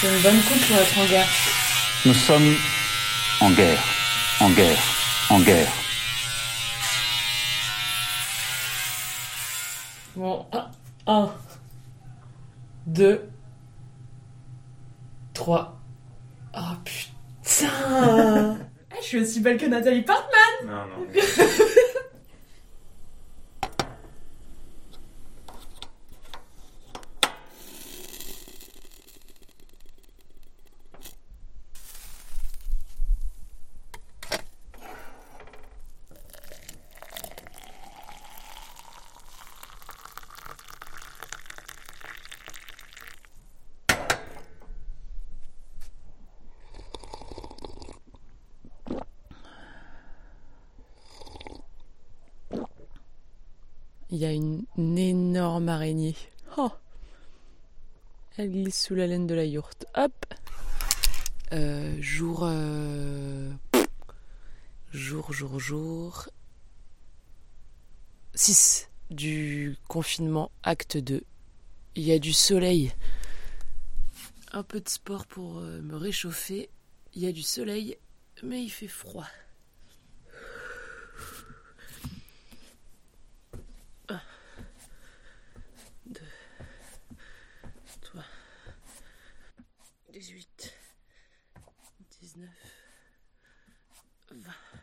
C'est une bonne coupe pour être en guerre. Nous sommes en guerre, en guerre, en guerre. Bon, un, un, deux, trois. Oh putain Ah, Je suis aussi belle que Nathalie Portman Non, non. Il y a une, énorme araignée. Oh Elle glisse sous la laine de la yourte. Hop Euh, Jour. euh, Jour, jour, jour. 6 du confinement, acte 2. Il y a du soleil. Un peu de sport pour euh, me réchauffer. Il y a du soleil, mais il fait froid. 18. 19. 20.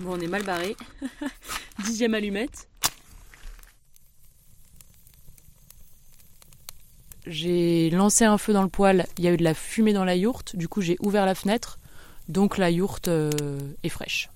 Bon, on est mal barré. Dixième allumette. J'ai lancé un feu dans le poêle, il y a eu de la fumée dans la yourte, du coup j'ai ouvert la fenêtre, donc la yourte euh, est fraîche.